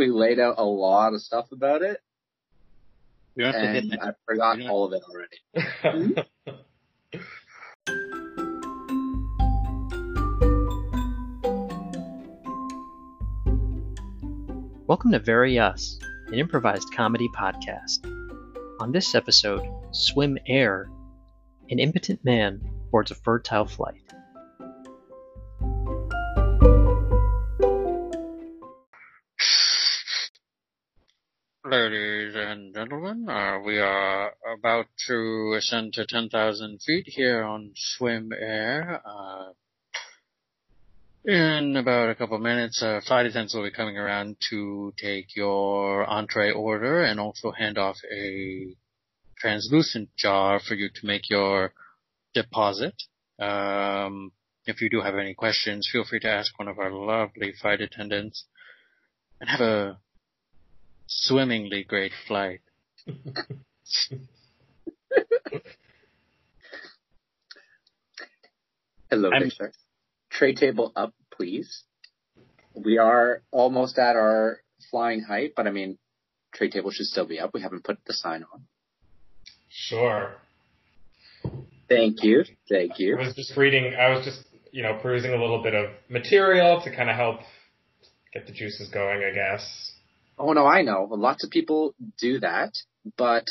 basically laid out a lot of stuff about it, We don't have to hit and that. I forgot We don't- all of it already. Welcome to Very Us, an improvised comedy podcast. On this episode, Swim Air, an impotent man boards a fertile flight. About to ascend to 10,000 feet here on Swim Air. Uh, in about a couple of minutes, uh, flight attendants will be coming around to take your entree order and also hand off a translucent jar for you to make your deposit. Um, if you do have any questions, feel free to ask one of our lovely flight attendants. And have a swimmingly great flight. Hello, I'm-. Tray table up, please. We are almost at our flying height, but I mean, tray table should still be up. We haven't put the sign on. Sure. Thank you. Thank you. I was just reading, I was just, you know, perusing a little bit of material to kind of help get the juices going, I guess. Oh no, I know. Lots of people do that, but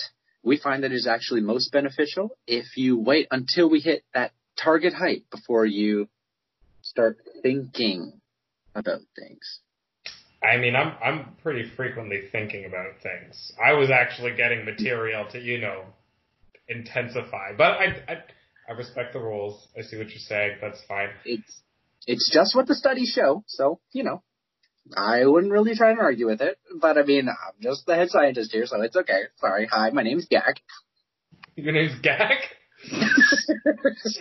we find that it's actually most beneficial if you wait until we hit that target height before you start thinking about things. I mean, I'm, I'm pretty frequently thinking about things. I was actually getting material to, you know, intensify, but I, I, I respect the rules. I see what you're saying. That's fine. It's it's just what the studies show, so you know. I wouldn't really try and argue with it, but I mean, I'm just the head scientist here, so it's okay. Sorry. Hi, my name's Gak. Your name's Gak?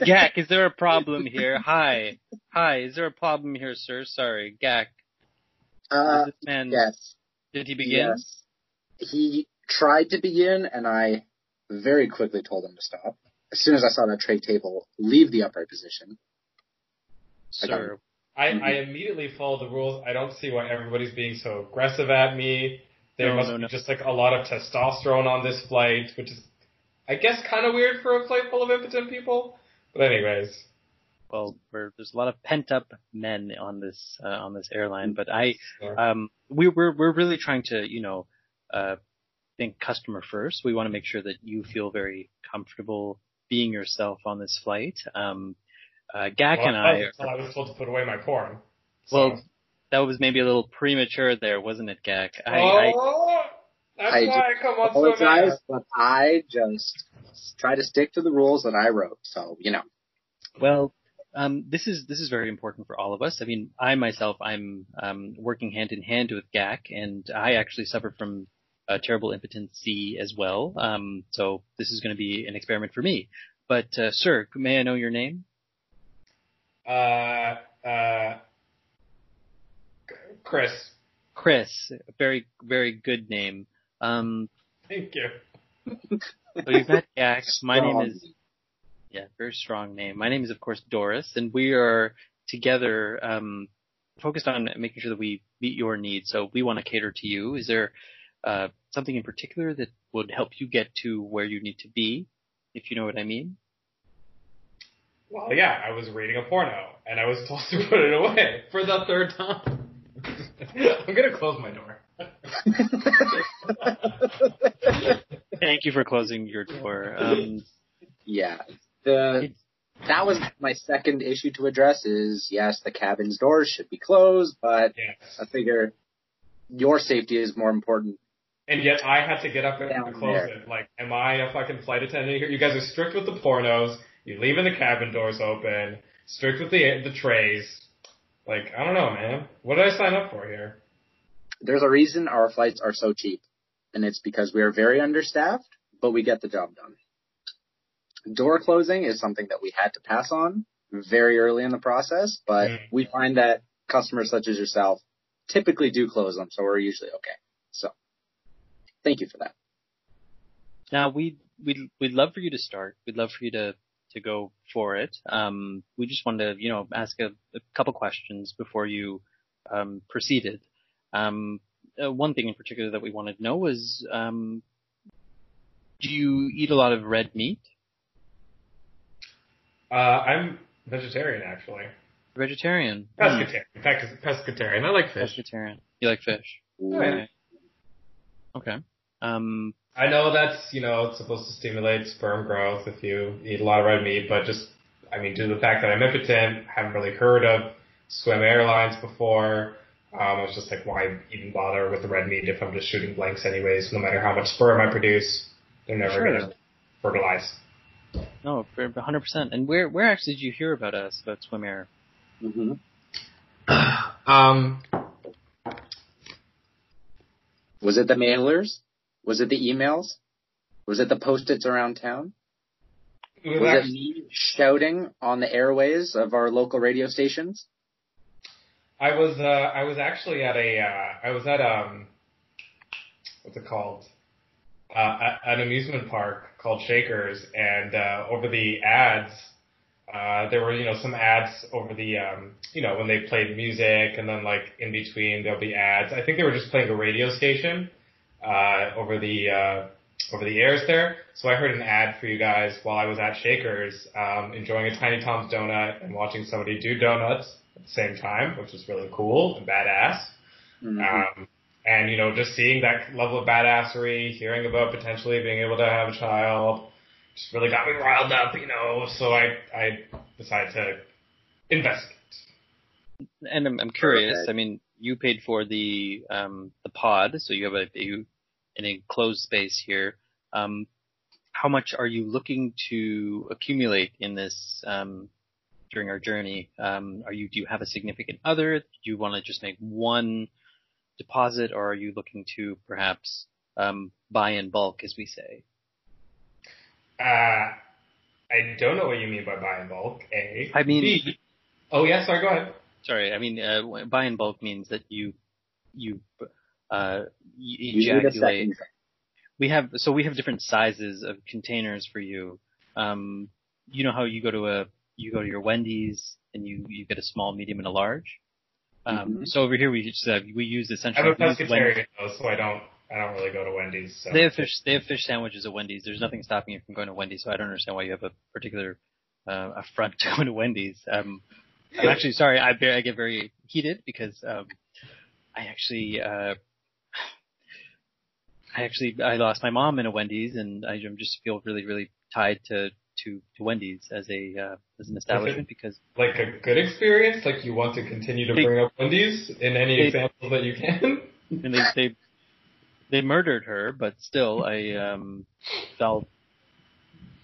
Gak, is there a problem here? Hi. Hi, is there a problem here, sir? Sorry, Gak. Uh, this man, yes. did he begin? Yes. He tried to begin, and I very quickly told him to stop. As soon as I saw that tray table leave the upright position. Sir, I, I immediately follow the rules. I don't see why everybody's being so aggressive at me. There No, must no, be just like a lot of testosterone on this flight, which is, I guess, kind of weird for a flight full of impotent people. But anyways, Well, we're, there's a lot of pent up men on this uh, on this airline, but I Sure. um, we, we're we're really trying to you know uh, think customer first. We want to make sure that you feel very comfortable being yourself on this flight. Um, uh, Gak well, and I I, was, until I was told to put away my porn. well, that was maybe a little premature there, wasn't it, Gak? I, I, oh, that's I why I come on so Apologize, but I just try to stick to the rules that I wrote. So, you know. Well, um, this is this is very important for all of us. I mean, I myself, I'm um, working hand in hand with Gak, and I actually suffer from uh, terrible impotency as well. Um, so this is going to be an experiment for me. But uh, sir, may I know your name? Uh, uh, Chris, Chris. A very very good name. Um, thank you. so you've met Gak. My name is yeah, very strong name. My name is of course Doris, and we are together um, focused on making sure that we meet your needs. So we want to cater to you. Is there uh, something in particular that would help you get to where you need to be, if you know what I mean? Well, yeah, I was reading a porno, and I was told to put it away for the third time. I'm gonna close my door. Thank you for closing your door. Um, Yeah. The that was my second issue to address is yes, the cabin's doors should be closed, but Yes. I figure your safety is more important. And yet I had to get up and close there. it. Like, am I a fucking flight attendant here? You guys are strict with the pornos. You're leaving the cabin doors open. Strict with the the trays. Like, I don't know, man. What did I sign up for here? There's a reason our flights are so cheap, and it's because we are very understaffed, but we get the job done. Door closing is something that we had to pass on very early in the process, but Mm. we find that customers such as yourself typically do close them, so we're usually okay. So, thank you for that. now we we'd we'd love for you to start. We'd love for you to to go for it. Um, we just wanted to you know ask a, a couple questions before you um, proceeded. Um, uh, one thing in particular that we wanted to know was, um, do you eat a lot of red meat? Uh, I'm vegetarian actually. Vegetarian. Pescatarian. In fact, it's pescatarian. I like fish. Pescatarian. You like fish? Yeah. Okay. Um, I know that's, you know, it's supposed to stimulate sperm growth if you eat a lot of red meat, but just, I mean, due to the fact that I'm impotent, I haven't really heard of swim airlines before, um, I was just like, why even bother with the red meat if I'm just shooting blanks anyways, no matter how much sperm I produce, they're never Sure. gonna fertilize. no, 100%. And where, where actually did you hear about us, about Swim Air? Mm-hmm. Um, Was it the mailers? Was it the emails? Was it the post-its around town? it was Was it me shouting on the airways of our local radio stations? I was, uh, I was actually at a, uh, I was at, um, what's it called? Uh, an amusement park called Shakers, and uh, over the ads, uh, there were you know some ads over the um, you know when they played music, and then like in between there'll be ads. I think they were just playing a radio station uh, over the uh, over the airs there. So I heard an ad for you guys while I was at Shakers, um, enjoying a Tiny Tom's donut and watching somebody do donuts at the same time, which was really cool and badass. Mhm. Um, and you know, just seeing that level of badassery, hearing about potentially being able to have a child, just really got me riled up, you know. So I I decided to investigate. And I'm, I'm curious. Perfect. I mean, you paid for the um, the pod, so you have a, a an enclosed space here. Um, how much are you looking to accumulate in this um, during our journey? Um, are you do you have a significant other? Do you want to just make one deposit, or are you looking to perhaps um, buy in bulk, as we say? Uh, I don't know what you mean by buy in bulk. A. I mean- B. Oh yeah, sorry. Go ahead. Sorry, I mean uh, buy in bulk means that you you uh, you You need a ejaculate. we have so we have different sizes of containers for you. Um, you know how you go to a you go to your Wendy's and you you get a small, medium, and a large. Um, Mhm. So over here we just uh, we use essentially I'm a we pescatarian though, so I don't I don't really go to Wendy's. So. They have fish. They have fish sandwiches at Wendy's. There's nothing stopping you from going to Wendy's. So I don't understand why you have a particular uh, affront to go to Wendy's. Um, I'm actually sorry. I, I get very heated because um, I actually uh, I actually I lost my mom in a Wendy's, and I just feel really really tied to to, to Wendy's as a uh, as an establishment because like a good experience? Like you want to continue to They- bring up Wendy's in any they- examples that you can? and they they they murdered her, but still I um felt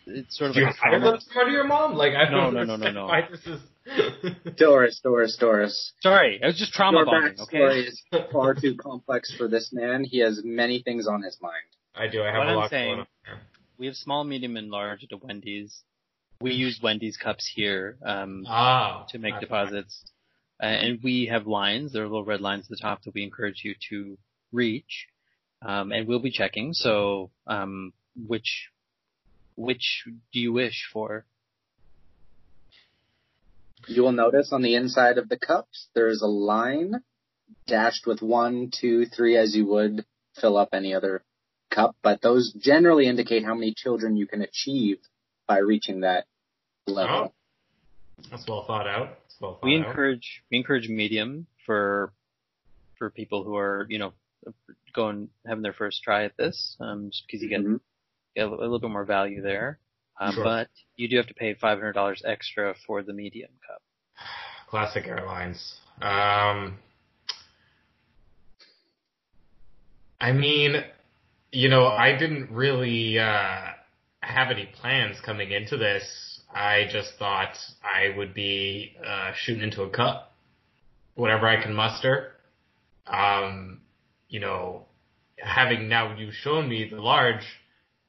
it's sort of Do you like a hire them to murder your mom? Like I No, don't no, no, no, no. why this is. Doris, Doris, Doris. Sorry, I was just trauma Your bonding. backstory Okay. is far too complex for this man. He has many things on his mind. I do. I have What a I'm lot saying- going on. We have small, medium, and large at the Wendy's. We use Wendy's cups here um, Oh, to make deposits, uh, and we have lines. There are little red lines at the top that we encourage you to reach, um, and we'll be checking. So, um, which which do you wish for? You will notice on the inside of the cups there is a line dashed with one, two, three, as you would fill up any other cup, but those generally indicate how many children you can achieve by reaching that level. Oh. That's well thought out. Well thought We out. encourage we encourage medium for for people who are you know going having their first try at this, um, just because you get Mhm. get a little bit more value there. Um, Sure. But you do have to pay five hundred dollars extra for the medium cup. Classic Airlines. Um, I mean, you know, I didn't really uh, have any plans coming into this. I just thought I would be uh, shooting into a cup, whatever I can muster. Um, you know, having now you've shown me the large,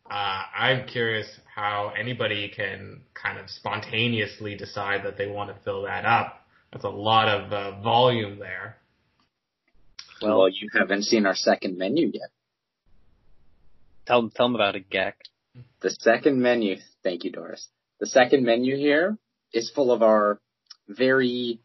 uh, I'm curious how anybody can kind of spontaneously decide that they want to fill that up. That's a lot of uh, volume there. Well, you haven't seen our second menu yet. Tell tell them about it, Gak. The second menu, thank you, Doris. The second menu here is full of our very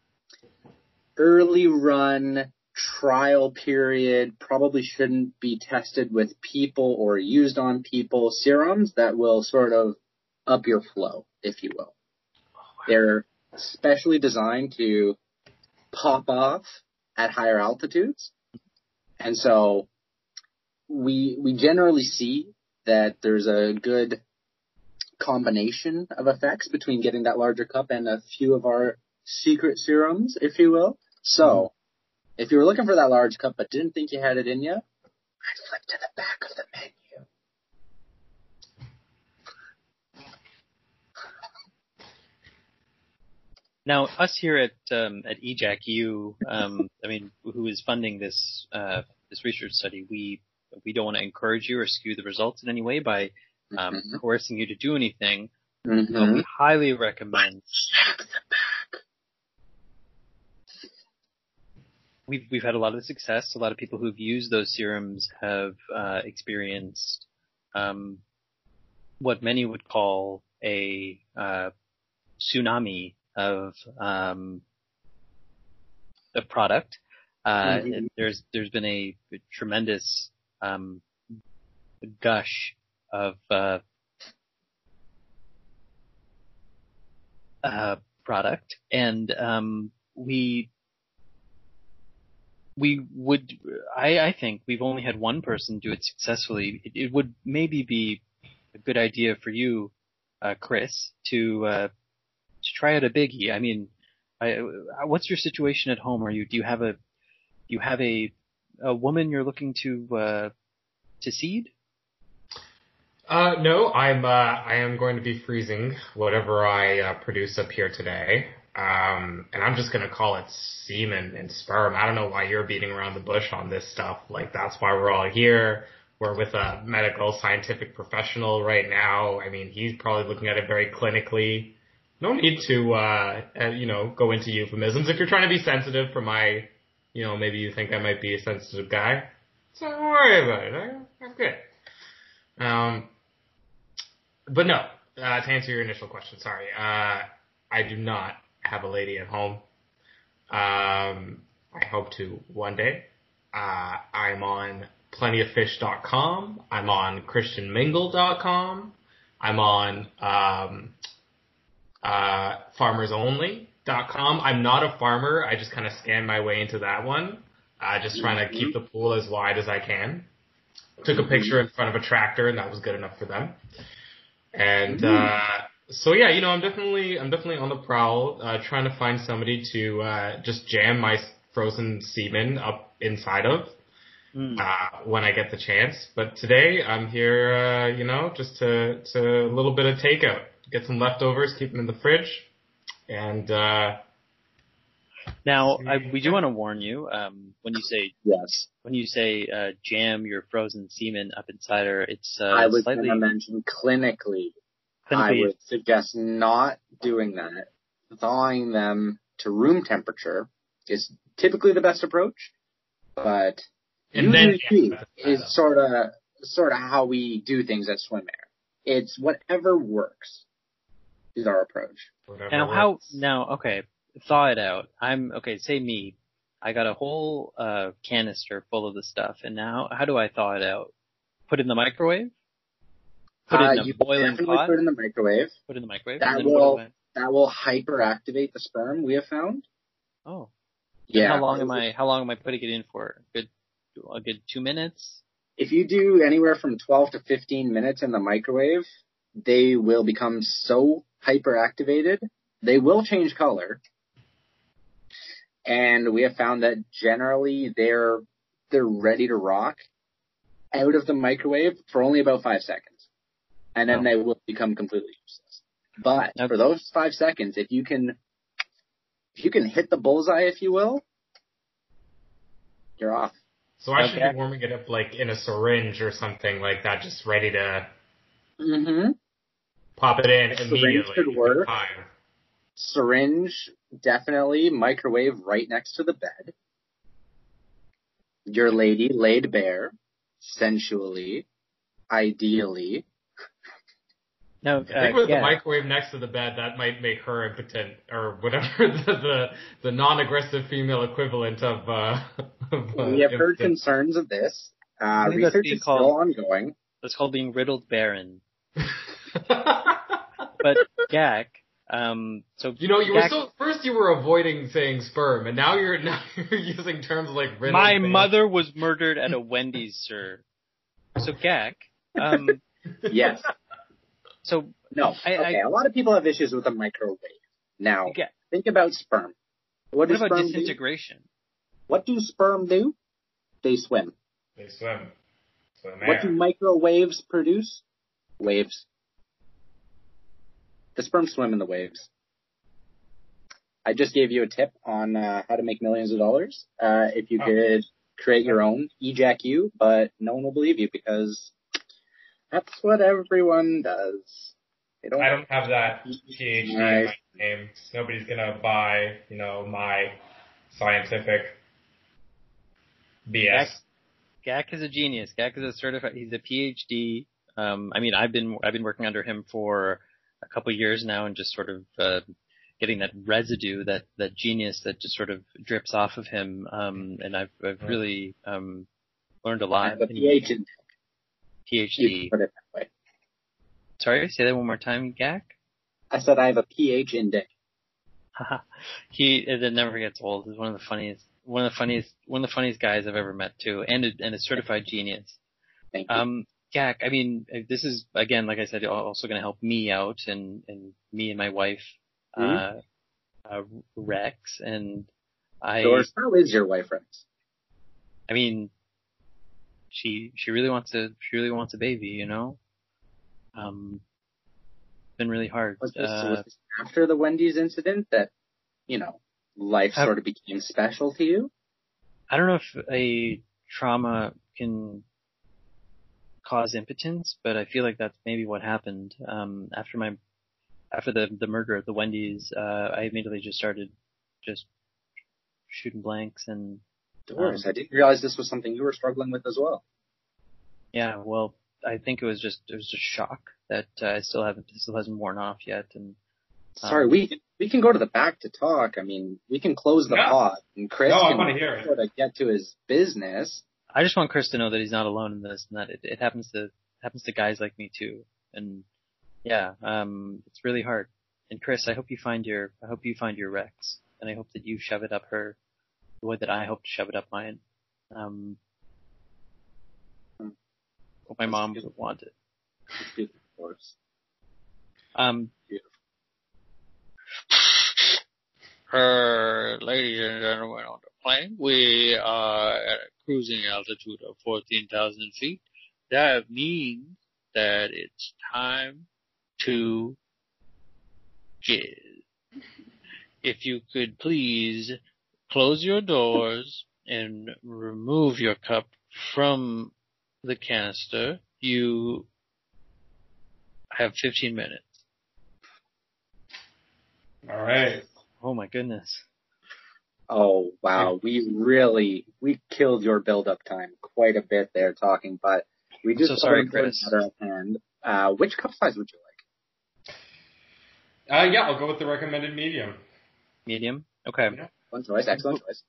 early run trial period, probably shouldn't be tested with people or used on people serums that will sort of up your flow, if you will. Oh, They're specially designed to pop off at higher altitudes. And so we, we generally see that there's a good combination of effects between getting that larger cup and a few of our secret serums, if you will. So, if you were looking for that large cup but didn't think you had it in you, I'd flip to the back of the menu. Now, us here at um, at EJAC-U, um, I mean, who is funding this uh, this research study, we we don't want to encourage you or skew the results in any way by um, Mhm. coercing you to do anything. Mm-hmm. we highly recommend. We've we've had a lot of success. A lot of people who've used those serums have uh, experienced um, what many would call a uh, tsunami of um, product. Uh, Mhm. There's there's been a tremendous um, gush of uh, uh, product, and um, we we would I, I think we've only had one person do it successfully. It, it would maybe be a good idea for you, uh, Chris, to uh, to try out a biggie. I mean, I, what's your situation at home? Are you do you have a do you have a a woman you're looking to uh, to seed? Uh, no, I'm, uh, I am going to be freezing whatever I, uh, produce up here today. Um, and I'm just gonna call it semen and sperm. I don't know why you're beating around the bush on this stuff. Like, that's why we're all here. We're with a medical scientific professional right now. I mean, he's probably looking at it very clinically. No need to, uh, uh, you know, go into euphemisms. If you're trying to be sensitive for my, you know, maybe you think I might be a sensitive guy. So don't worry about it. I- I'm good. Um, but no, uh, to answer your initial question, sorry, uh, I do not have a lady at home. Um, I hope to one day. Uh, I'm on plentyoffish.com. I'm on christianmingle.com. I'm on, um, uh, farmersonly.com. I'm not a farmer. I just kind of scan my way into that one. Uh, just trying to keep the pool as wide as I can. Took a picture in front of a tractor and that was good enough for them. And, uh, so yeah, you know, I'm definitely, I'm definitely on the prowl, uh, trying to find somebody to, uh, just jam my frozen semen up inside of, Mm. uh, when I get the chance. But today I'm here, uh, you know, just to, to a little bit of takeout, get some leftovers, keep them in the fridge. And, uh, Now, I, we do want to warn you um, when you say Yes. when you say uh, jam your frozen semen up inside her. It's uh, I was slightly going to mention clinically, I would suggest not doing that. Thawing them to room temperature is typically the best approach, but and then, usually yeah, is sort of sort of how we do things at Swim Air. It's whatever works is our approach. whatever now how works. now okay thaw it out. I'm okay. Say me, I got a whole uh, canister full of the stuff, and now how do I thaw it out? Put it in the microwave. Put Uh, it in a you boiling pot. put it in the microwave. Put it in the microwave. That will- That will hyperactivate the sperm. We have found. Oh, Yeah. How long am I? How long am I putting it in for? Good, a good two minutes. If you do anywhere from 12 to 15 minutes in the microwave, they will become so hyperactivated, they will change color. And we have found that generally they're, they're ready to rock out of the microwave for only about five seconds. And then Oh. they will become completely useless. But Okay. for those five seconds, if you can, if you can hit the bullseye, if you will, you're off. So I should be warming it up like in a syringe or something like that, just ready to Mm-hmm. pop it in Syringe immediately. could work. Syringe definitely microwave right next to the bed your lady laid bare sensually ideally No, uh, I think with yeah. the microwave next to the bed, that might make her impotent, or whatever the the, the non-aggressive female equivalent of. Uh, of uh, we have heard concerns of this. Uh, research being is still ongoing. It's called being riddled barren. But Gak, um, so you know, you were Gak- so first you were avoiding saying sperm, and now you're now you're using terms like riddle. my band. mother was murdered at a Wendy's, sir. So Gak, um, Yes. so No. I- I- okay. a lot of people have issues with the microwave. Now, Gak, think about sperm. What, what do about sperm do? disintegration? What do sperm do? They swim. They swim. Swim What do microwaves produce? Waves. The sperm swim in the waves. I just gave you a tip on uh, how to make millions of dollars. Uh, if you Oh. could create your own EJAC-U, but no one will believe you because that's what everyone does. They don't. I don't have that PhD in my name. Nobody's gonna buy, you know, my scientific BS. Gak is a genius. Gak is a certified. He's a PhD. Um, I mean, I've been I've been working under him for a couple years now, and just sort of uh, getting that residue, that that genius that just sort of drips off of him. Um, and I've I've really um, learned a lot. have a And PH in PhD. can put it that way. Sorry, say that one more time, Gak. I said I have a PhD in dick. He it never gets old. He's one of the funniest, one of the funniest, one of the funniest guys I've ever met too, and a, and a certified genius. Thank you. Um, Gak, I mean, uh, this is again, like I said, also going to help me out and and me and my wife, uh, uh, Rex, and I. Doris, how is your wife, Rex? I mean, she she really wants to she really wants a baby, you know. Um, been really hard. Was this, Uh, was this after the Wendy's incident that, you know, life Have- sort of became special to you? I don't know if a trauma can cause impotence, but I feel like that's maybe what happened. Um, after my, after the, the murder at the Wendy's, uh, I immediately just started just shooting blanks and, Doris, Um, I didn't realize this was something you were struggling with as well. yeah, well, I think it was just, it was just shock that uh, I still haven't, it still hasn't worn off yet. And Sorry, Um, we we can go to the back to talk. I mean, we can close the Yeah. pod and Chris No, I can wanna hear it. sort of get to his business. I just want Chris to know that he's not alone in this and that it, it happens to, happens to guys like me too. And yeah, um, it's really hard. And Chris, I hope you find your, I hope you find your Rex, and I hope that you shove it up her the way that I hope to shove it up mine. Um, hope my mom would want it. Beautiful, Doris. Um, Uh, ladies and gentlemen on the plane, we are at a cruising altitude of 14,000 feet. That means that it's time to jizz. If you could please close your doors and remove your cup from the canister, you have 15 minutes. All right. oh my goodness. Oh wow, we really we killed your build up time quite a bit there talking, but we just so put sorry, an important Chris. matter at hand. Uh, which cup size would you like? Uh, yeah, I'll go with the recommended medium. Medium. Okay. Yeah. One choice, excellent choice.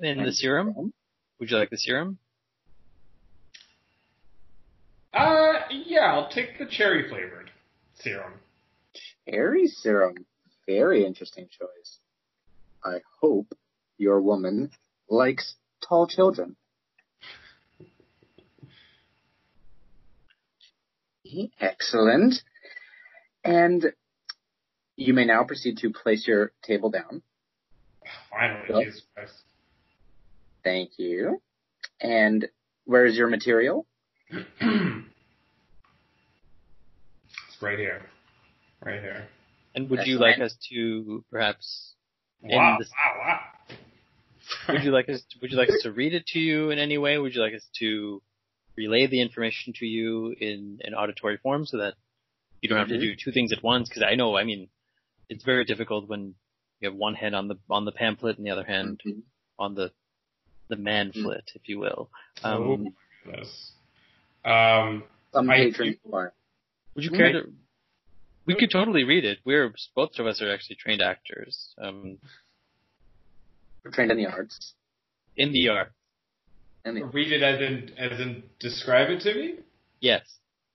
And the serum? Would you like the serum? Uh, yeah, I'll take the cherry flavored serum. Cherry serum. Very interesting choice. I hope your woman likes tall children. Excellent. And you may now proceed to place your table down. Finally, Jesus Christ. Thank you. And where is your material? it's right here. Right here. And would you Excellent. like us to perhaps In Wow, this- wow, wow. would you like us would you like us to read it to you in any way? Would you like us to relay the information to you in an auditory form so that you don't have to Mhm. do two things at once? Because I know, I mean, it's very difficult when you have one hand on the on the pamphlet and the other hand Mhm. on the the manflet, if you will. Oh Um, my goodness. Um, Some I- patrons. Would you care to? We could totally read it. We're both of us are actually trained actors. Um, We're trained in the arts. in the art. And the, Read it as in as in describe it to me. Yes.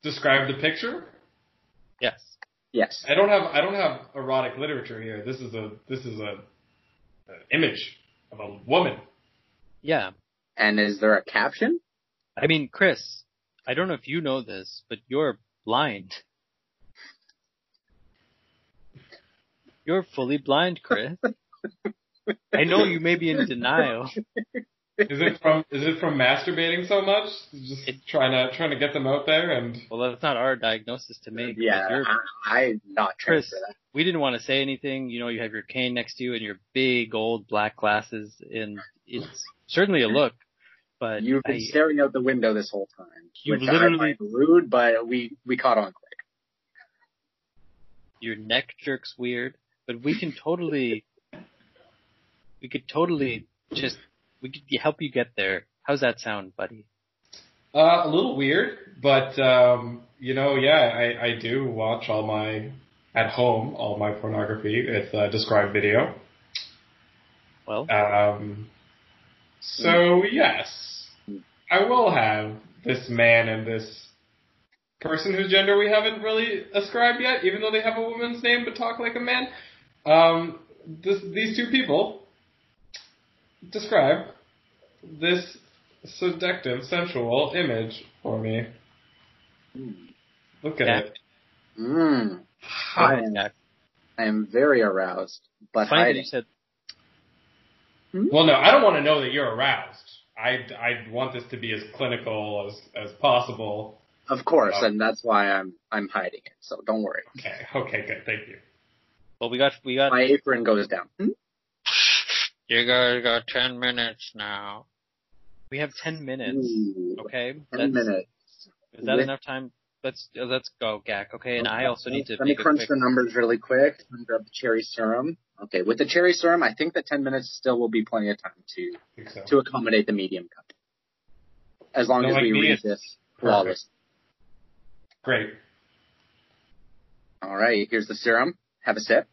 Describe the picture. Yes. yes. I don't have I don't have erotic literature here. This is a this is a, an image of a woman. Yeah. And is there a caption? I mean, Chris, I don't know if you know this, but you're blind. You're fully blind, Chris. I know you may be in denial. Is it from is it from masturbating so much? Just It- trying to trying to get them out there and Well, that's not our diagnosis to make. Yeah, You're- I, I'm not Chris, for that. we didn't want to say anything. You know, you have your cane next to you and your big old black glasses, and it's certainly a look. But You've been I, staring out the window this whole time. You which I literally- find rude, but we we caught on quick. your neck jerks weird, but we can totally, we could totally just, we could help you get there. How's that sound, buddy? uh, a little weird, but um, you know, yeah, I, I do watch all my at home all my pornography. It's uh, described video. Well, Um, so yes, I will have this man and this person whose gender we haven't really ascribed yet, even though they have a woman's name but talk like a man. Um, this, these two people describe this seductive, sensual image for me. Look at Yeah. it. Mm, I am, I am very aroused, but Funny hiding. you said, Well, no, I don't want to know that you're aroused. I, I want this to be as clinical as, as possible. Of course, Oh. and that's why I'm I'm hiding it. So don't worry. Okay, okay, good, thank you. Well, we got, we got, My apron goes down. Hmm? You guys got ten minutes now. we have 10 minutes. Ooh, Okay. ten That's- minutes. Is that With- enough time? Let's, uh, let's go, Gak. Okay. And I also need to Let me crunch quick, the numbers really quick. Let me grab the cherry serum. Okay, with the cherry serum, I think that ten minutes still will be plenty of time to so. to accommodate the medium cup. As long No, as like we read it's this flawless. Great. All right, here's the serum. Have a sip.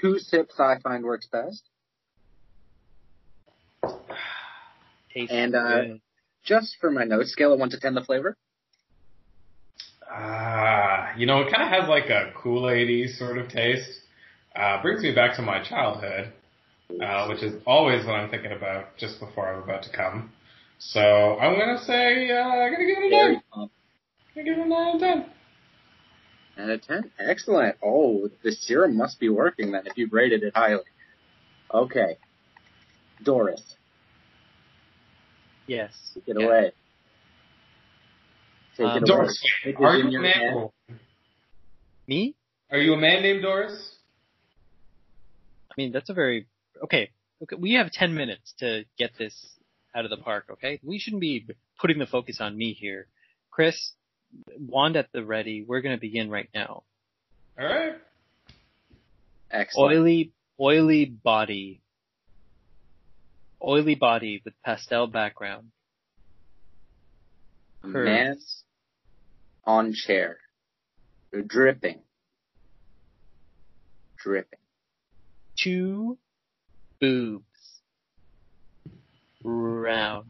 Two sips I find works best. taste. And, uh, good. Just for my notes, scale of one to ten, the flavor. Ah, you know, it kind of has like a Kool-Aid sort of taste. Uh, brings me back to my childhood, uh, which is always what I'm thinking about just before I'm about to come. So I'm gonna say, uh, I'm gonna give it a nine. I'm gonna give it a nine out of ten. And a ten. Excellent. Oh, the serum must be working then if you've rated it highly. Okay. Doris, yes. take it Yeah. away. Take Um, it away. Doris, are you a man? hand. Me? Are you a man named Doris? I mean, that's a very okay. Okay, we have ten minutes to get this out of the park. Okay, we shouldn't be putting the focus on me here. Chris, wand at the ready. We're gonna begin right now. All right. Excellent. Oily, oily body. Oily body with pastel background. curves. Man on chair. Dripping. Dripping. Two boobs. Round.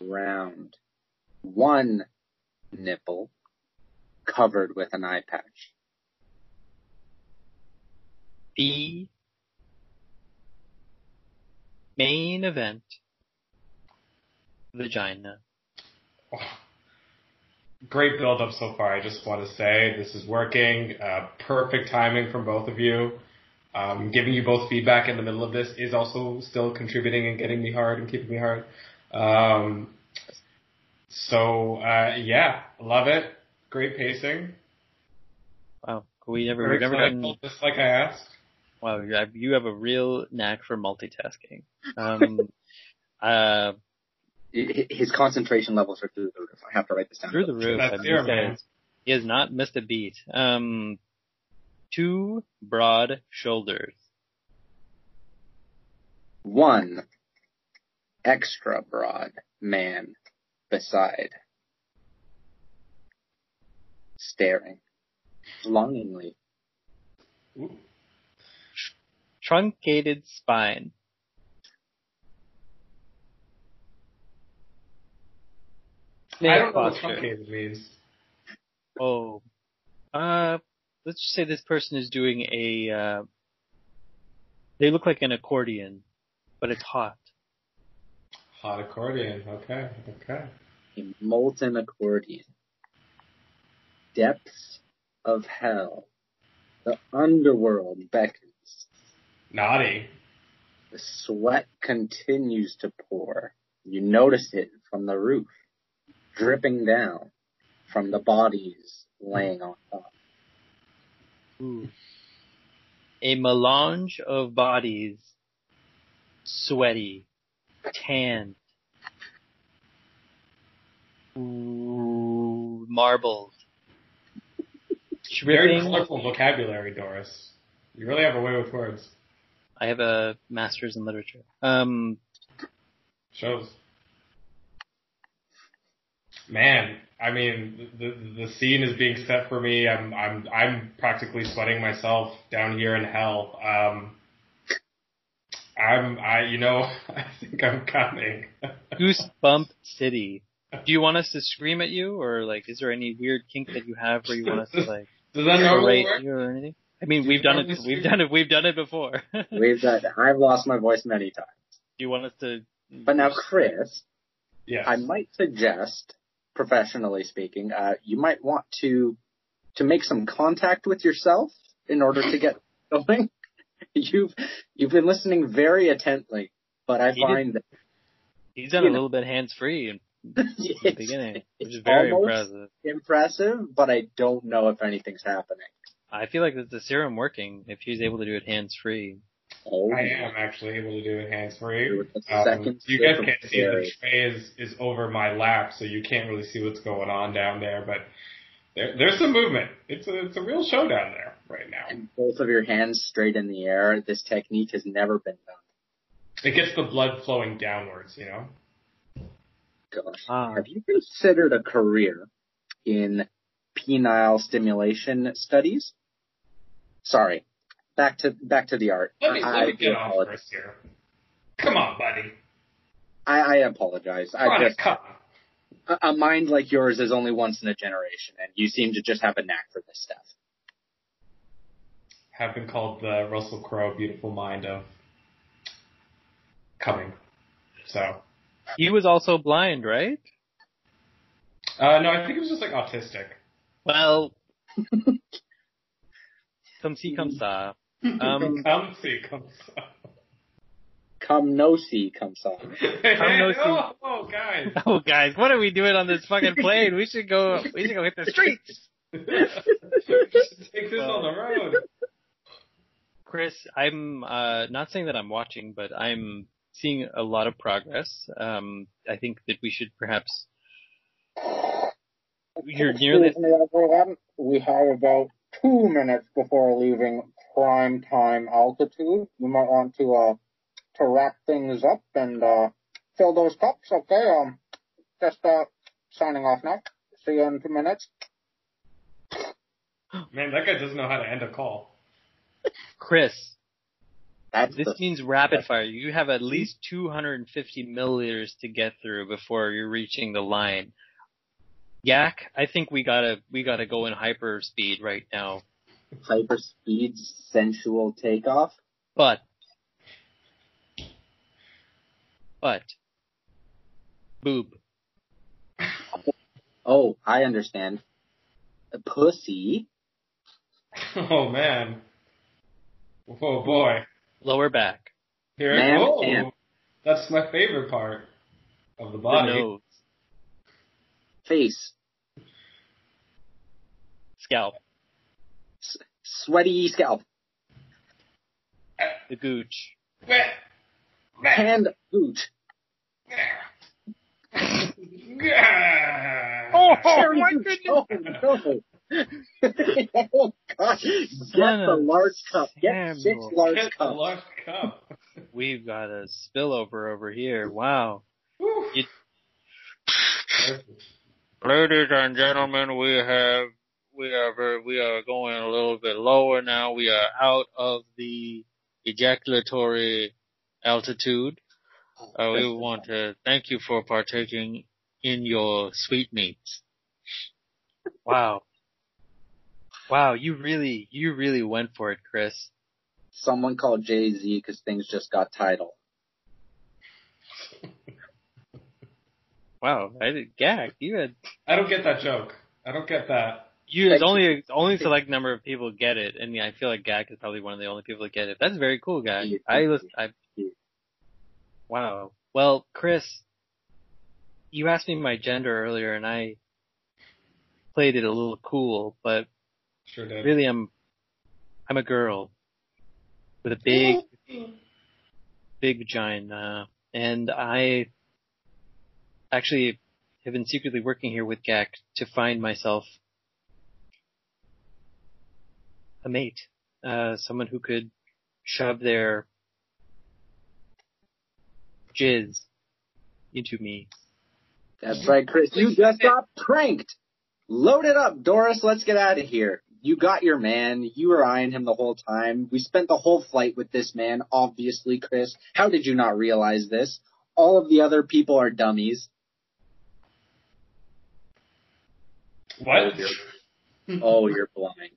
Round. One nipple covered with an eye patch. The main event. Vagina. Oh. Great build up so far. I just want to say this is working. Uh, perfect timing from both of you. Um, giving you both feedback in the middle of this is also still contributing and getting me hard and keeping me hard. Um, so uh, yeah, love it. Great pacing. Wow. We never, Very we've never done, just like I asked. wow, you have, you have a real knack for multitasking. Um, uh, His concentration levels are through the roof. I have to write this down. through the roof. That's I mean, zero, man. is- he has not missed a beat. Um, two broad shoulders. One extra broad man beside. staring longingly. Ooh. Truncated spine. I don't know what truncated means. Oh. Uh, let's just say this person is doing a, uh, they look like an accordion, but it's hot. Hot accordion. Okay. Okay. A molten accordion. Depths of hell. The underworld beckons. Naughty. The sweat continues to pour. You notice it from the roof, dripping down from the bodies laying on top. Ooh. A melange of bodies, sweaty, tanned, ooh, marbled, Very colorful vocabulary, Doris. You really have a way with words. I have a master's in literature. Um, Shows. Man, I mean, the the scene is being set for me. I'm I'm I'm practically sweating myself down here in hell. Um, I'm I you know I think I'm coming. Goosebump City. Do you want us to scream at you, or like, is there any weird kink that you have where you want us to like Does that normally work? you or anything? I mean, Do we've done it. We've scream? done it. We've done it before. We've got, I've lost my voice many times. you want us to? But now, Chris, Yes. I might suggest, professionally speaking, uh, you might want to to make some contact with yourself in order to get going. you've you've been listening very attentively, but I He did- find that He's done a know. little bit hands free in the beginning, which is very impressive. impressive, but I don't know if anything's happening. I feel like it's the serum working if he's able to do it hands free. Oh, I am actually able to do it hands free. Um, you guys can't see the tray is, is over my lap, so you can't really see what's going on down there. But there, there's some movement. It's a it's a real show down there right now. And both of your hands straight in the air. This technique has never been done. It gets the blood flowing downwards. You know. Gosh. Ah. Have you considered a career in penile stimulation studies? Sorry. Back to back to the art. Let me I, let me get off apologize. first here. Come on, buddy. I, I apologize. I Chronic, just come. A, a mind like yours is only once in a generation, and you seem to just have a knack for this stuff. Have been called the Russell Crowe beautiful mind of coming. So. He was also blind, right? Uh, no, I think it was just like autistic. Well, come see, come saw. Um, Come see, come see. Come no see, come saw. no see. oh, oh, guys. oh, guys, what are we doing on this fucking plane? We should go. We should go hit the streets. Take this on the road. Chris, I'm uh, not saying that I'm watching, but I'm seeing a lot of progress. Um, I think that we should perhaps. You're nearly. Excuse me, everyone. We have about two minutes before leaving prime time altitude. You might want to uh to wrap things up and uh fill those cups, okay? Um just uh signing off now. See you in two minutes. Man, that guy doesn't know how to end a call. Chris, That's this the means rapid fire. You have at least 250 milliliters to get through before you're reaching the line. Yak, I think we gotta we gotta go in hyper speed right now. hyperspeed sensual takeoff. But, but, boob. Oh, I understand. A pussy. Oh man. Oh boy. Lower back. Here Man oh, can't. That's my favorite part of the The body. nose. Face. Scalp. S- sweaty scalp. The gooch. Meh. Meh. Hand boot. Oh, Cherry boot. Oh, no. oh gosh. Get the large cup. Get six large Get the cups. large cup. We've got a spillover over here. Wow. Whew. You- Ladies and gentlemen, we have we are we are going a little bit lower now. We are out of the ejaculatory altitude. Uh, we want to thank you for partaking in your sweetmeats. Wow. Wow, you really, you really went for it, Chris. Someone called Jay Z because things just got Tidal. Wow, I did gag. You had I don't get that joke. I don't get that. you. It's only only select number of people get it, and yeah, I feel like Gak is probably one of the only people that get it. That's very cool, guy. I thank listen. I Yeah. Wow. Well, Chris, you asked me my gender earlier, and I played it a little cool, but Sure really, I'm I'm a girl with a big big vagina, and I actually have been secretly working here with Gak to find myself a mate, uh, someone who could shove their jizz into me. That's right, Chris. You just got pranked. Load it up, Doris. Let's get out of here. You got your man. You were eyeing him the whole time. We spent the whole flight with this man, obviously, Chris. How did you not realize this? All of the other people are dummies. What? Oh, you're oh, blind.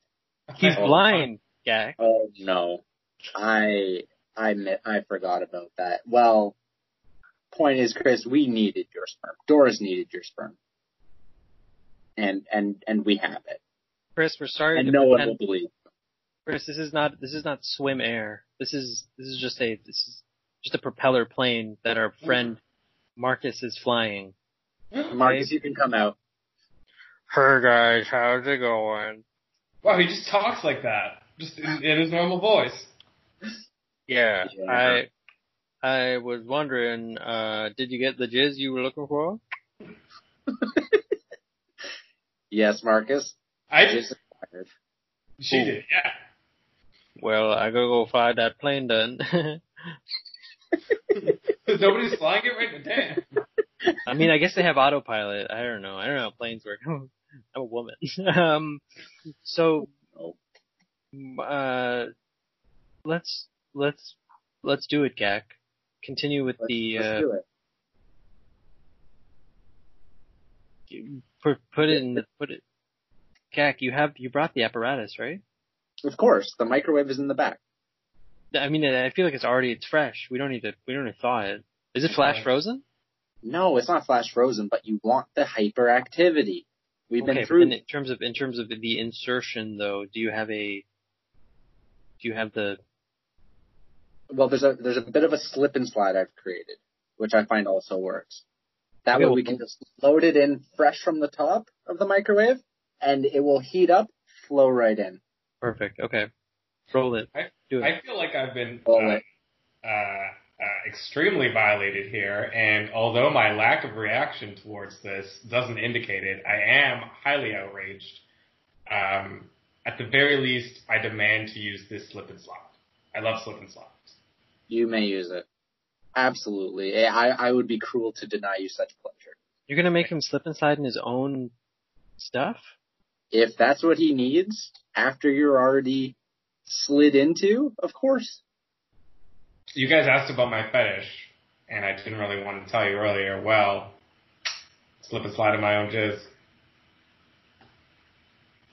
He's Oh. blind, Gak. Oh no, I I I forgot about that. Well, point is, Chris, we needed your sperm. Doris needed your sperm, and and and we have it, Chris, we're sorry and to no one will believe. Chris, this is not this is not swim air. This is this is just a this is just a propeller plane that our friend Marcus is flying. Marcus, you can come out. Hey guys, how's it going? Wow, he just talks like that, just in, in his normal voice. Yeah, Yeah. I I was wondering, uh, did you get the jizz you were looking for? Yes, Marcus. I Just fired. she did, yeah. Well, I gotta go find that plane then. Nobody's flying it right now. Damn. I mean, I guess they have autopilot. I don't know. I don't know how planes work. I'm a woman. um, so, uh, let's let's let's do it, Gak. Continue with Let's, the let's uh, do it. put put it in the put it. Gak, you have you brought the apparatus, right? Of course, the microwave is in the back. I mean, I feel like it's already it's fresh. We don't need to we don't need to thaw it. Is it flash frozen? No, it's not flash frozen, but you want the hyperactivity. We've okay, been through. in terms of in terms of the insertion, though, do you have a do you have the Well, there's a there's a bit of a slip and slide I've created, which I find also works. That Okay, way well- we can just load it in fresh from the top of the microwave, and it will heat up, flow right in. perfect? Okay, roll it. I- do it. I feel like I've been uh, uh, uh, extremely violated here, and although my lack of reaction towards this doesn't indicate it, I am highly outraged. Um, at the very least, I demand to use this slip and slide. I love slip and slides. You may use it. Absolutely. Eh, I I would be cruel to deny you such pleasure. You're gonna make him slip inside in his own stuff? If that's what he needs after you're already slid into, of course. You guys asked about my fetish, and I didn't really want to tell you earlier. Well, slip and slide in my own jizz.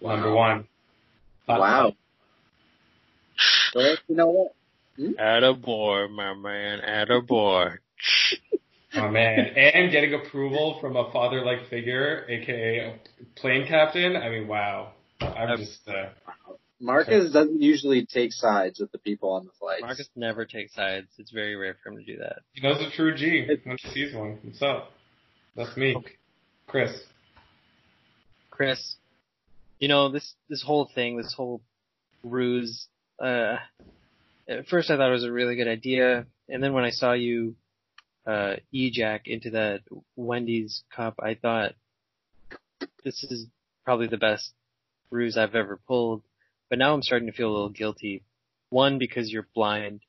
Number one. Wow. Well, you know what? Attaboy, my man, attaboy. Oh man, and getting approval from a father-like figure, aka a plane captain. I mean, wow. I'm just, uh, Marcus doesn't usually take sides with the people on the flight. Marcus never takes sides. It's very rare for him to do that. he knows a true G when he sees one. What's up? That's me, Chris. Chris, you know this this whole thing, this whole ruse. Uh, at first, I thought it was a really good idea, and then when I saw you uh, ejac into that Wendy's cup, I thought this is probably the best ruse I've ever pulled. But now I'm starting to feel a little guilty. One, because you're blind.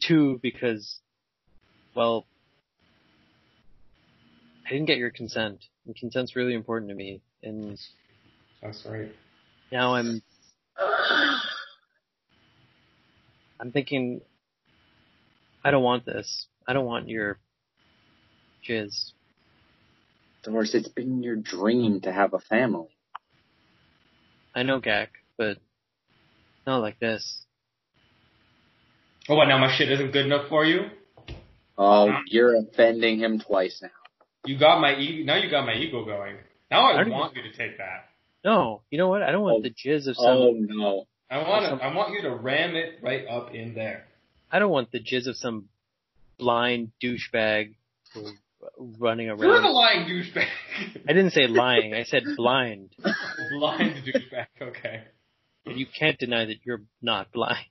Two, because, well, I didn't get your consent. And consent's really important to me. And That's right. Now I'm I'm thinking I don't want this. I don't want your jizz. Doris, it's been your dream to have a family. I know Gak, but not like this. Oh, what? Now my shit isn't good enough for you? Oh, you're offending him twice now. You got my e- now. You got my ego going. Now I I don't want you to take that. No, you know what? I don't want Oh. the jizz of someone. Oh no. I want to. I want you to ram it right up in there. I don't want the jizz of some blind douchebag uh, running around. You're the lying douchebag. I didn't say lying. I said blind. Blind douchebag. Okay. And you can't deny that you're not blind.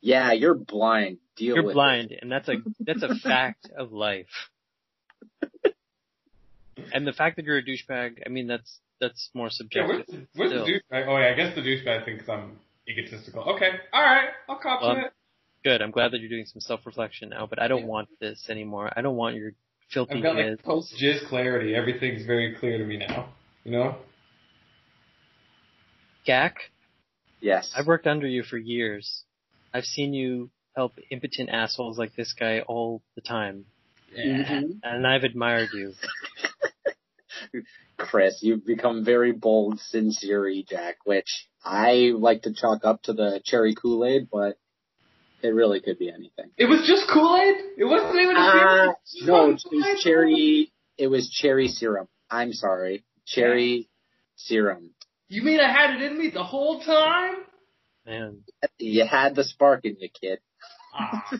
Yeah, you're blind. Deal You're with blind, and that's a that's a fact of life. And the fact that you're a douchebag, I mean, that's that's more subjective. Yeah, where's subjective. the, where's the Still. douchebag? Oh yeah, I guess the douchebag thinks I'm egotistical. Okay, all right, I'll cop Well, to it. Good. I'm glad that you're doing some self-reflection now, but I don't want this anymore. I don't want your filthy I've got like post jizz clarity. Everything's very clear to me now. You know? Gak, Yes. I've worked under you for years. I've seen you help impotent assholes like this guy all the time, Mhm. and I've admired you. Chris, you've become very bold since Yuri Jack, which I like to chalk up to the cherry Kool-Aid, but it really could be anything. It was just Kool Aid. It wasn't even a Uh, beer. It no, it wasn't Kool-Aid? was cherry, it was cherry serum. I'm sorry. Cherry serum. You mean I had it in me the whole time? Man, You had the spark in you, kid. Ah.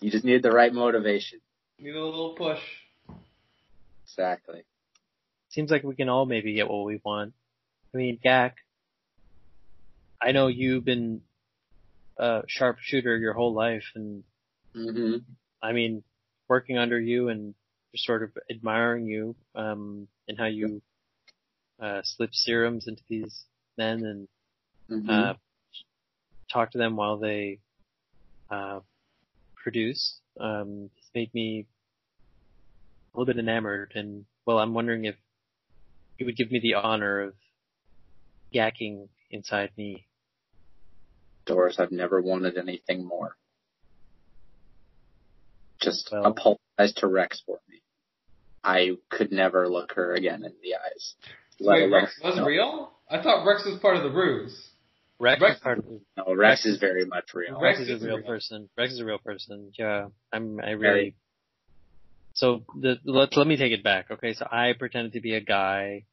You just needed the right motivation. need a little push. Exactly. seems like we can all maybe get what we want. I mean, Gak, I know you've been a sharpshooter your whole life, and hmm I mean, working under you and just sort of admiring you, um, and how you, uh, slip serums into these men and, hmm uh, talk to them while they, uh, produce, um, it's made me a little bit enamored and, well, I'm wondering if you would give me the honor of yakking inside me. Doris, I've never wanted anything more. Just Well- apologize to Rex for me. I could never look her again in the eyes. Wait, Rex was no, real? I thought Rex was part of the ruse. Rex, Rex- is part of No, Rex is very much real. Rex, Rex is a real real. person. Rex is a real person. Yeah, I'm. I Very. So the let let me take it back. Okay, so I pretended to be a guy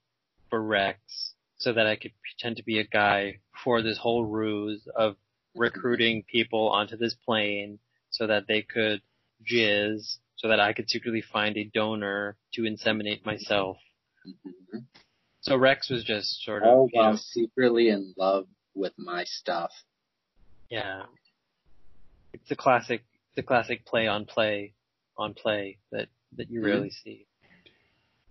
for Rex, so that I could pretend to be a guy for this whole ruse of recruiting people onto this plane, so that they could jizz, so that I could secretly find a donor to inseminate myself. Mhm. So Rex was just sort of, you know, secretly in love with my stuff. Yeah. It's a classic, the classic play on play, on play that, that you Mhm. rarely see.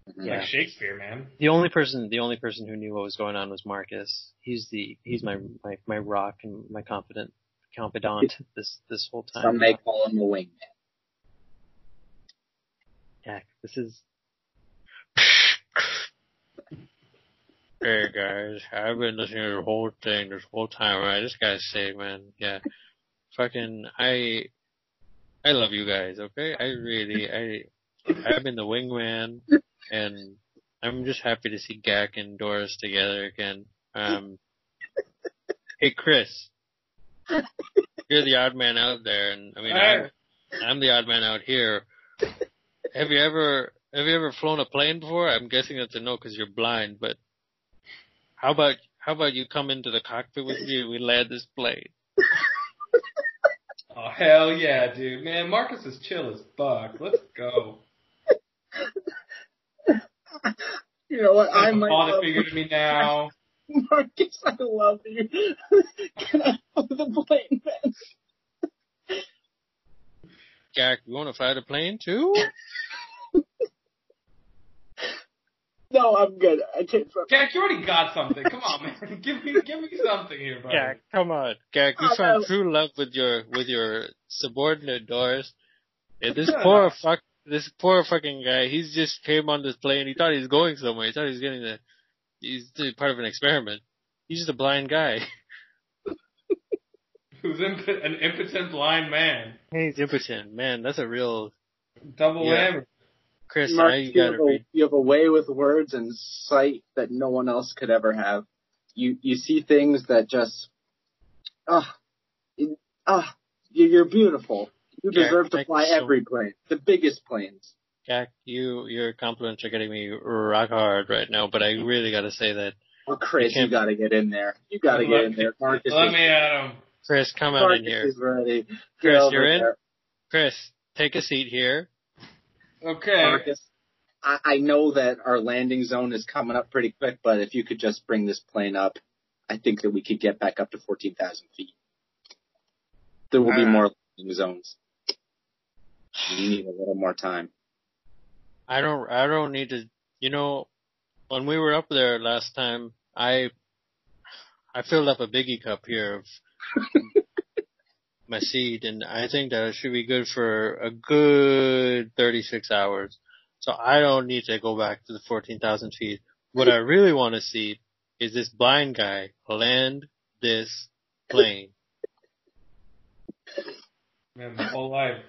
Mhm. Yeah. Like Shakespeare, man. The only person, the only person who knew what was going on was Marcus. He's the, he's my, my, my rock and my confident, confidant this, this whole time. Some may call him a wingman. Yeah, this is, Hey guys, I've been listening to the whole thing this whole time, right? This guy's sick, man. Yeah. Fucking, I, I love you guys, okay? I really, I, I've been the wingman, and I'm just happy to see Gak and Doris together again. Um, hey Chris, you're the odd man out there, and I mean, I'm, I'm the odd man out here. Have you ever, have you ever flown a plane before? I'm guessing that's a no because you're blind, but how about how about you come into the cockpit with me and we land this plane? Oh hell yeah, dude. Man, Marcus is chill as fuck. Let's go. You know what? I Put might a love figure to me now. Marcus, I love you. Can I hold the plane, man? Jack, you want to fly the plane too? No, I'm good. I can't. Jack, you already got something. Come on, man. give me give me something here, bro. Jack, come on, Jack, you Oh, found no. true love with your with your subordinate Doris. And this poor fuck, this poor fucking guy. He's just came on this plane. He thought he was going somewhere. He thought he was getting the. He's part of an experiment. He's just a blind guy. Who's imp- an impotent blind man? He's impotent, man. That's a real Double Yeah. whammy. Chris. Mark, now you you, have a, you have a way with words and sight that no one else could ever have. You you see things that just ah it- ah you- you're beautiful. You Yeah, deserve to fly so- every plane, the biggest planes. Jack, you your compliments are getting me rock hard right now. But I really gotta say that Oh, Chris, can't- you got to get in there. You got to get in there. Marcus, Let is, me at him. Chris, come on Marcus in here. is ready. Chris, you're in? there. Chris, take a seat here. Okay. Marcus, I, I know that our landing zone is coming up pretty quick, but if you could just bring this plane up, I think that we could get back up to 14,000 feet. There will be Uh. more landing zones. We need a little more time. I don't I don't need to you know when we were up there last time I I filled up a biggie cup here of my seed and I think that it should be good for a good 36 hours. So I don't need to go back to the 14,000 feet. What I really want to see is this blind guy land this plane. Man, my whole life,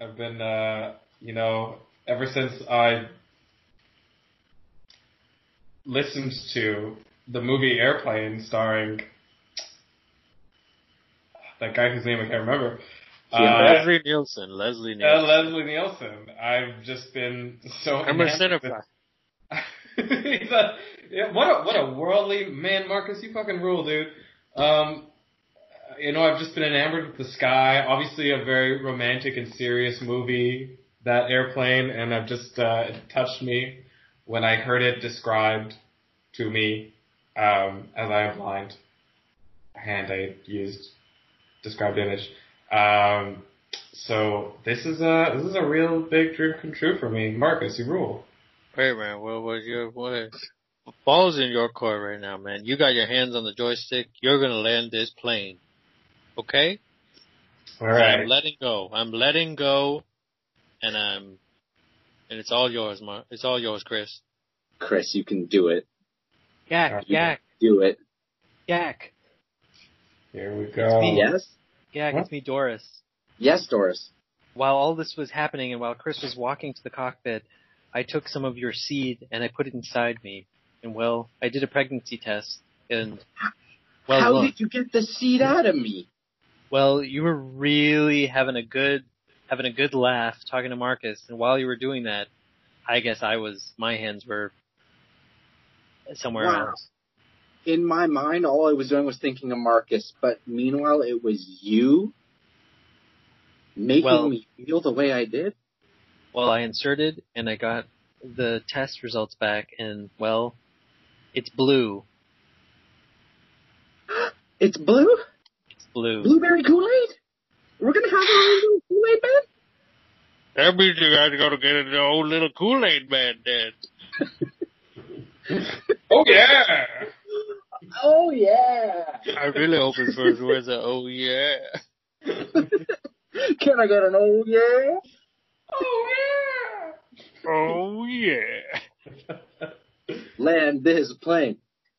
I've been, uh, you know, ever since I listened to the movie Airplane starring that guy whose name I can't remember. Yeah, Uh, Leslie Nielsen, Leslie uh, Nielsen. Leslie Nielsen. I've just been so I'm a enamored with- cinephile. He's a, yeah, what a what a worldly man, Marcus. You fucking rule, dude. Um, you know, I've just been enamored with the sky. Obviously, a very romantic and serious movie, that airplane, and I've just uh, it touched me when I heard it described to me um, as I am blind. Hand I used described image. Um, so this is a this is a real big dream come true for me, Marcus. You rule. Wait, man. What was your what? Ball's in your court right now, man. You got your hands on the joystick. You're gonna land this plane. Okay? All right. I'm letting go. I'm letting go, and I'm, and it's all yours, Mark. It's all yours, Chris. Chris, you can do it. Yak, yak, Do it. yak. Here we go. Yes? Yak, it's me, Doris. Yes, Doris. While all this was happening and while Chris was walking to the cockpit, I took some of your seed and I put it inside me. And well, I did a pregnancy test and well, How look, did you get the seed out of me? well, you were really having a good, having a good laugh talking to Marcus. And while you were doing that, I guess I was, my hands were somewhere Wow. else. In my mind, all I was doing was thinking of Marcus, but meanwhile, it was you making Well- me feel the way I did. Well, I inserted and I got the test results back and well, it's blue. It's blue? It's blue. Blueberry Kool-Aid? We're gonna have our own little Kool-Aid man? That means you guys gotta get in the old little Kool-Aid man then. Oh yeah. Oh yeah! I really hope his first words are, oh yeah. Can I get an oh yeah? Oh yeah. Oh yeah. yeah. Land this plane.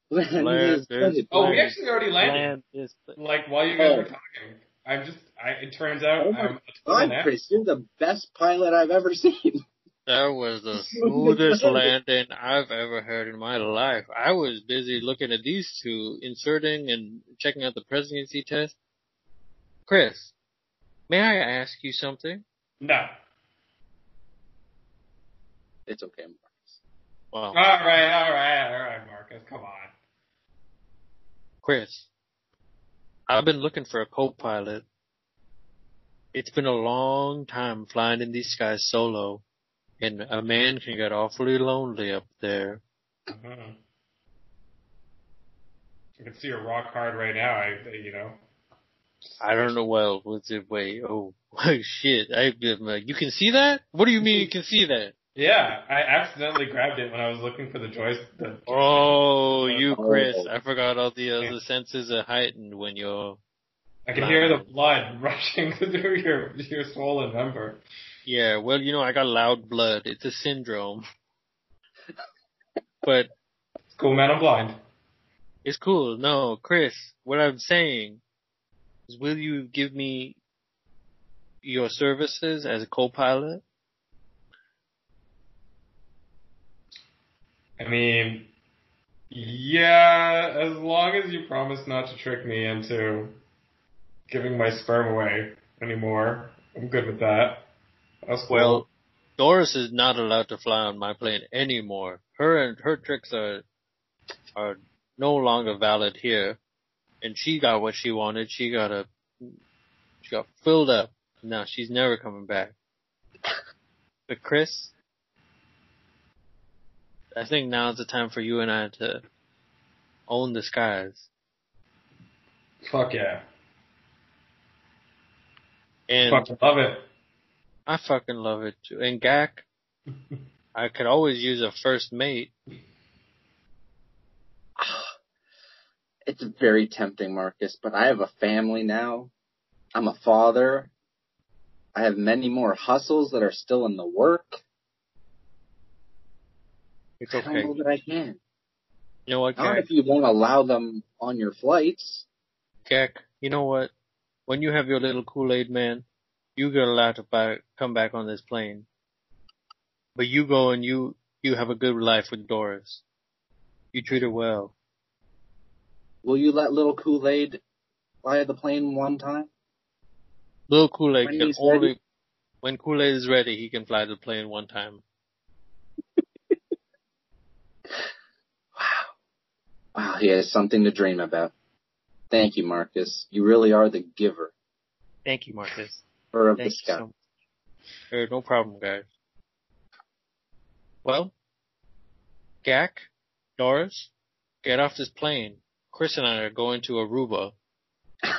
Land, Land this this plane. oh, we actually already landed. Land is Like while you guys Oh. were talking, I'm just. I, it turns out Oh my I'm a total God, Chris, you're the best pilot I've ever seen. That was the smoothest landing I've ever heard in my life. I was busy looking at these two, inserting and checking out the presidency test. Chris, may I ask you something? No. It's okay, Marcus. Well, All right, all right, all right, Marcus. Come on. Chris, I've been looking for a co-pilot. It's been a long time flying in these skies solo, and a man can get awfully lonely up there. Mhm. I can see you're rock hard right now. I, you know. I don't know. Well, what's it? Wait. Oh, shit! I you can see that? What do you mean you can see that? Yeah, I accidentally grabbed it when I was looking for the joystick. The, Oh, you, Chris! Oh. I forgot all the other senses are heightened when you're. I can hear the blood rushing through your your swollen member. Yeah, well, you know, I got loud blood. It's a syndrome. but Cool man, I'm blind. it's cool. No, Chris, what I'm saying is will you give me your services as a co-pilot? I mean, yeah, as long as you promise not to trick me into giving my sperm away anymore, I'm good with that. That's cool. Well, Doris is not allowed to fly on my plane anymore. Her and her tricks are are no longer valid here. And she got what she wanted. She got a she got filled up. Now she's never coming back. But Chris, I think now's the time for you and I to own the skies. fuck yeah, And fucking love it. I fucking love it too. And Gak, I could always use a first mate. It's very tempting, Marcus, but I have a family now. I'm a father. I have many more hustles that are still in the work. It's I don't okay. know that I can. You know what, Not Gak? if you won't allow them on your flights. Gak, you know what? When you have your little Kool-Aid man, you get allowed to buy, come back on this plane. But you go and you, you have a good life with Doris. You treat her well. Will you let little Kool-Aid fly the plane one time? Little Kool-Aid When can only, ready. when Kool-Aid is ready, he can fly the plane one time. Wow. Wow, he has something to dream about. Thank you, Marcus. You really are the giver Thank you, Marcus. Or of Thank the you so much. No problem, guys. Well, Gak, Doris, get off this plane. Chris and I are going to Aruba.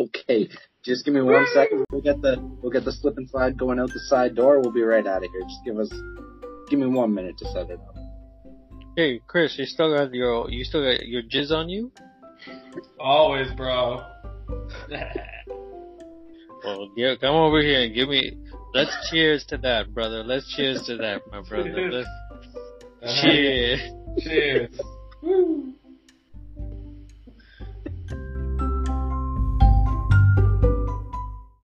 Okay, just give me one second. We'll get the we'll get the slip and slide going out the side door. We'll be right out of here. Just give us give me one minute to set it up. Hey, Chris, you still got your you still got your jizz on you? Always, bro. Well, yeah, come over here and give me. Let's cheers to that, brother. Let's cheers to that, my brother. Let's cheers. Cheers.